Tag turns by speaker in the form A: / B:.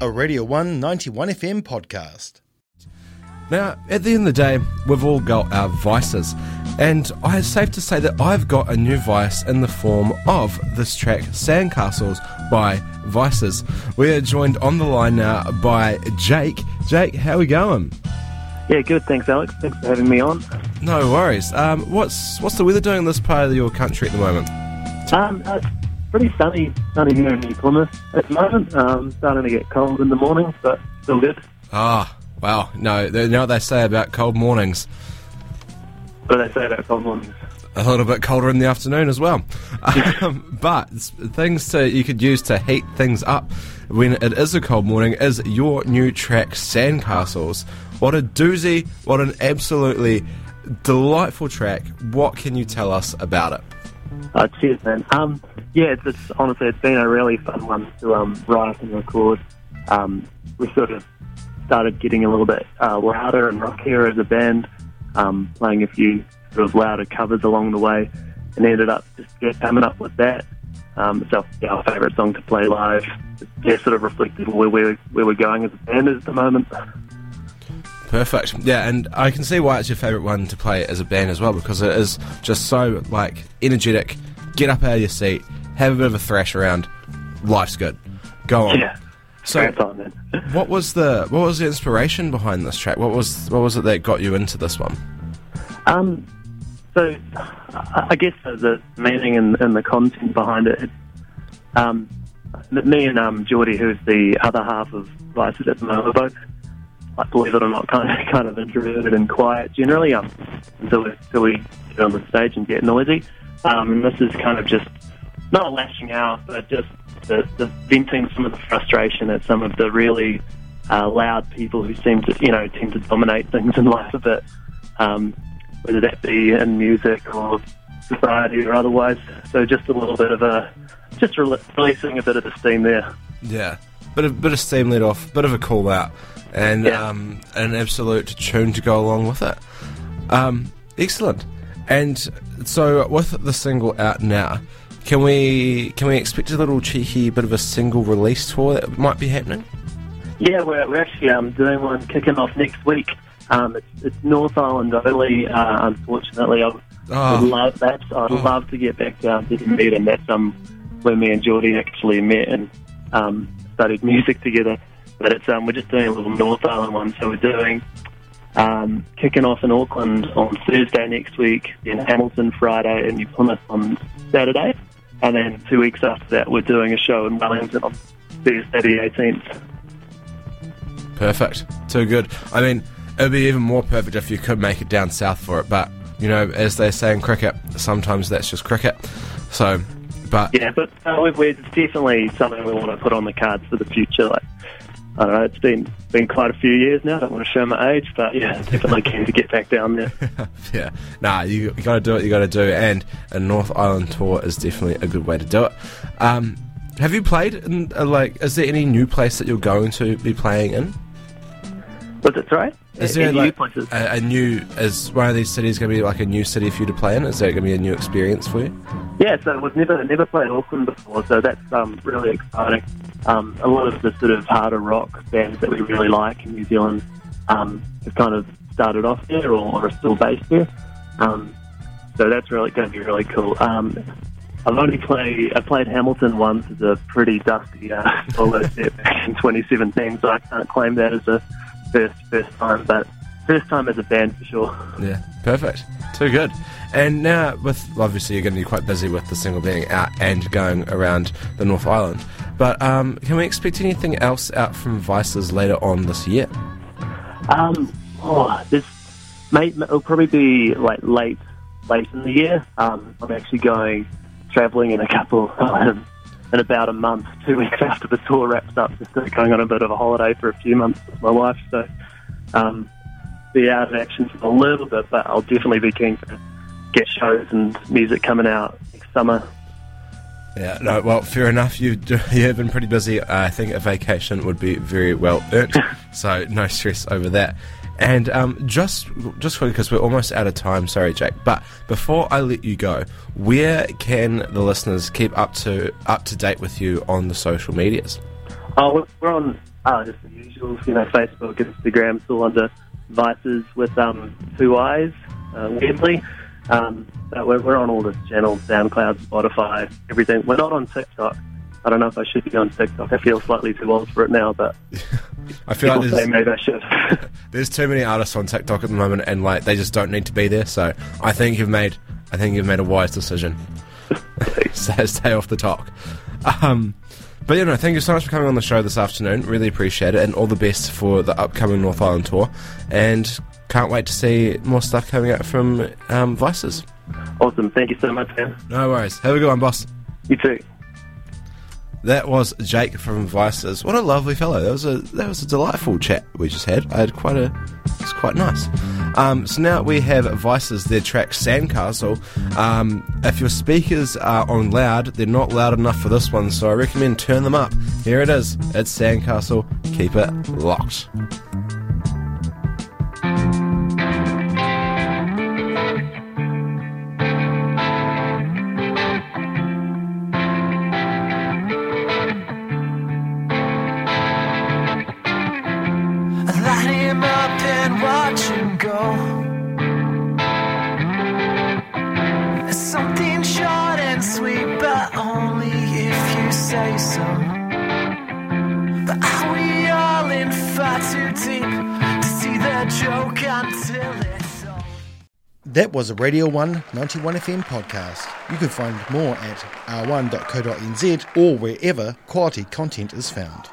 A: a Radio 1 91 FM podcast.
B: Now, at the end of the day, we've all got our vices, and I it's safe to say that I've got a new vice in the form of this track, Sandcastles by VIICES. We are joined on the line now by Jake. Jake, how are we going?
C: Yeah, good. Thanks, Alex. Thanks for having me on.
B: No worries. Um, what's what's the weather doing in this part of your country at the moment?
C: Um, uh, it's pretty sunny, sunny here in New Plymouth at the moment. Um, starting to get cold in the mornings, but still good.
B: Ah, wow. No, they you know what they say about cold mornings.
C: What do they say about cold mornings?
B: a little bit colder in the afternoon as well. Um, but things to you could use to heat things up when it is a cold morning is your new track Sandcastles. What a doozy! What an absolutely delightful track. What can you tell us about it?
C: Uh, cheers, man. Um, yeah, it's, it's honestly it's been a really fun one to um, write and record. Um, we sort of started getting a little bit uh, louder and rockier as a band, um, playing a few sort of louder covers along the way, and ended up just coming up with that. Um, it's our, our favourite song to play live. It's, yeah, sort of reflected where we're, where we're going as a band at the moment.
B: Perfect. Yeah, and I can see why it's your favourite one to play as a band as well because it is just so like energetic. Get up out of your seat, have a bit of a thrash around. Life's good. Go on.
C: Yeah,
B: So,
C: time.
B: What was the what was the inspiration behind this track? What was what was it that got you into this one?
C: Um, so I I guess the, the meaning and, and the content behind it. Um, me and um, Geordie, who's the other half of VIICES at the moment, we're both, believe it or not, kind of kind of introverted and quiet generally. Um, until we, until we get on the stage and get noisy. Um, and this is kind of just not a lashing out, but just the, the venting some of the frustration at some of the really uh, loud people who seem to, you know, tend to dominate things in life a bit. Um, whether that be in music or society or otherwise. So just a little bit of a, just rel releasing a bit of the steam there.
B: Yeah, bit of bit of steam let off, bit of a call out, and
C: Yeah.
B: um, an absolute tune to go along with it. Um, excellent. And so with the single out now, can we can we expect a little cheeky bit of a single release tour that might be happening?
C: Yeah, we're, we're actually um, doing one kicking off next week. Um, it's, it's North Island only, uh, unfortunately. I
B: Oh.
C: love that. I'd
B: Oh.
C: love to get back down to Dunedin. That's um, where me and Geordie actually met and um, studied music together. But it's um, we're just doing a little North Island one. So we're doing um, kicking off in Auckland on Thursday next week, in Hamilton Friday, and New Plymouth on Saturday. And then two weeks after that, we're doing a show in Wellington on Thursday the 18th.
B: Perfect. Too good. I mean, it would be even more perfect if you could make it down south for it, but, you know, as they say in cricket, sometimes that's just cricket. So, but,
C: Yeah, but uh, we- we're it's definitely something we want to put on the cards for the future. Like, I don't know, it's been been quite a few years now. I don't want to show my age, but yeah, definitely keen to get back down there.
B: yeah, nah, you, you gotta do what you gotta do, and a North Island tour is definitely a good way to do it. Um, have you played in, uh, like, is there any new place that you're going to be playing in?
C: Was it right?
B: Is there
C: Any new places?
B: a, a new, is one of these cities going to be like a new city for you to play in? Is that going to be a new experience for you?
C: Yeah, so we've never never played Auckland before, so that's um, really exciting. Um, a lot of the sort of harder rock bands that we really like in New Zealand um, have kind of started off there or are still based there. Um, so that's really going to be really cool. Um, I've only played I played Hamilton once as a pretty dusty uh, solo set back in 2017, so I can't claim that as a first first time, but first time as a band for sure.
B: Yeah, perfect. Too good. And now, with obviously, you're going to be quite busy with the single being out and going around the North Island. But um, can we expect anything else out from VIICES later on this year?
C: Um, oh, this may it'll probably be like late, late in the year. Um, I'm actually going travelling in a couple, um, in about a month, two weeks after the tour wraps up. Just going on a bit of a holiday for a few months with my wife. So, um, be out of action for a little bit, but I'll definitely be keen to get shows and music coming out next summer.
B: Yeah, no, well, fair enough. You do, you have been pretty busy. I think a vacation would be very well earned, so no stress over that. And um, just just because we're almost out of time, sorry, Jack. But before I let you go, where can the listeners keep up to up to date with you on the social medias?
C: Oh, we're- on Oh, just the usual, you know, Facebook, Instagram, still under VIICES with um, two eyes, uh, weirdly. Um, we're, we're on all the channels, SoundCloud, Spotify, everything. We're not on TikTok. I don't know if I should be on TikTok. I feel slightly too old for it now, but
B: I feel like there's,
C: maybe I should.
B: there's too many artists on TikTok at the moment, and like they just don't need to be there. So I think you've made I think you've made a wise decision. stay, stay off the talk. Um, but you know, thank you so much for coming on the show this afternoon. Really appreciate it, and all the best for the upcoming North Island tour. And can't wait to see more stuff coming out from um, VIICES.
C: awesome. Thank you so much, man.
B: No worries. Have a good one, boss.
C: You too.
B: That was Jake from VIICES. What a lovely fellow. That was a that was a delightful chat we just had. I had quite a it's quite nice. Um, so now we have VIICES, their track Sandcastle. Um, if your speakers are on loud, they're not loud enough for this one, so I recommend turn them up. Here it is. It's Sandcastle. Keep it locked.
D: Say so. But are we all in far too deep to see the joke until it's?
A: That was a Radio 1 91 FM podcast. You can find more at r1.co.nz or wherever quality content is found.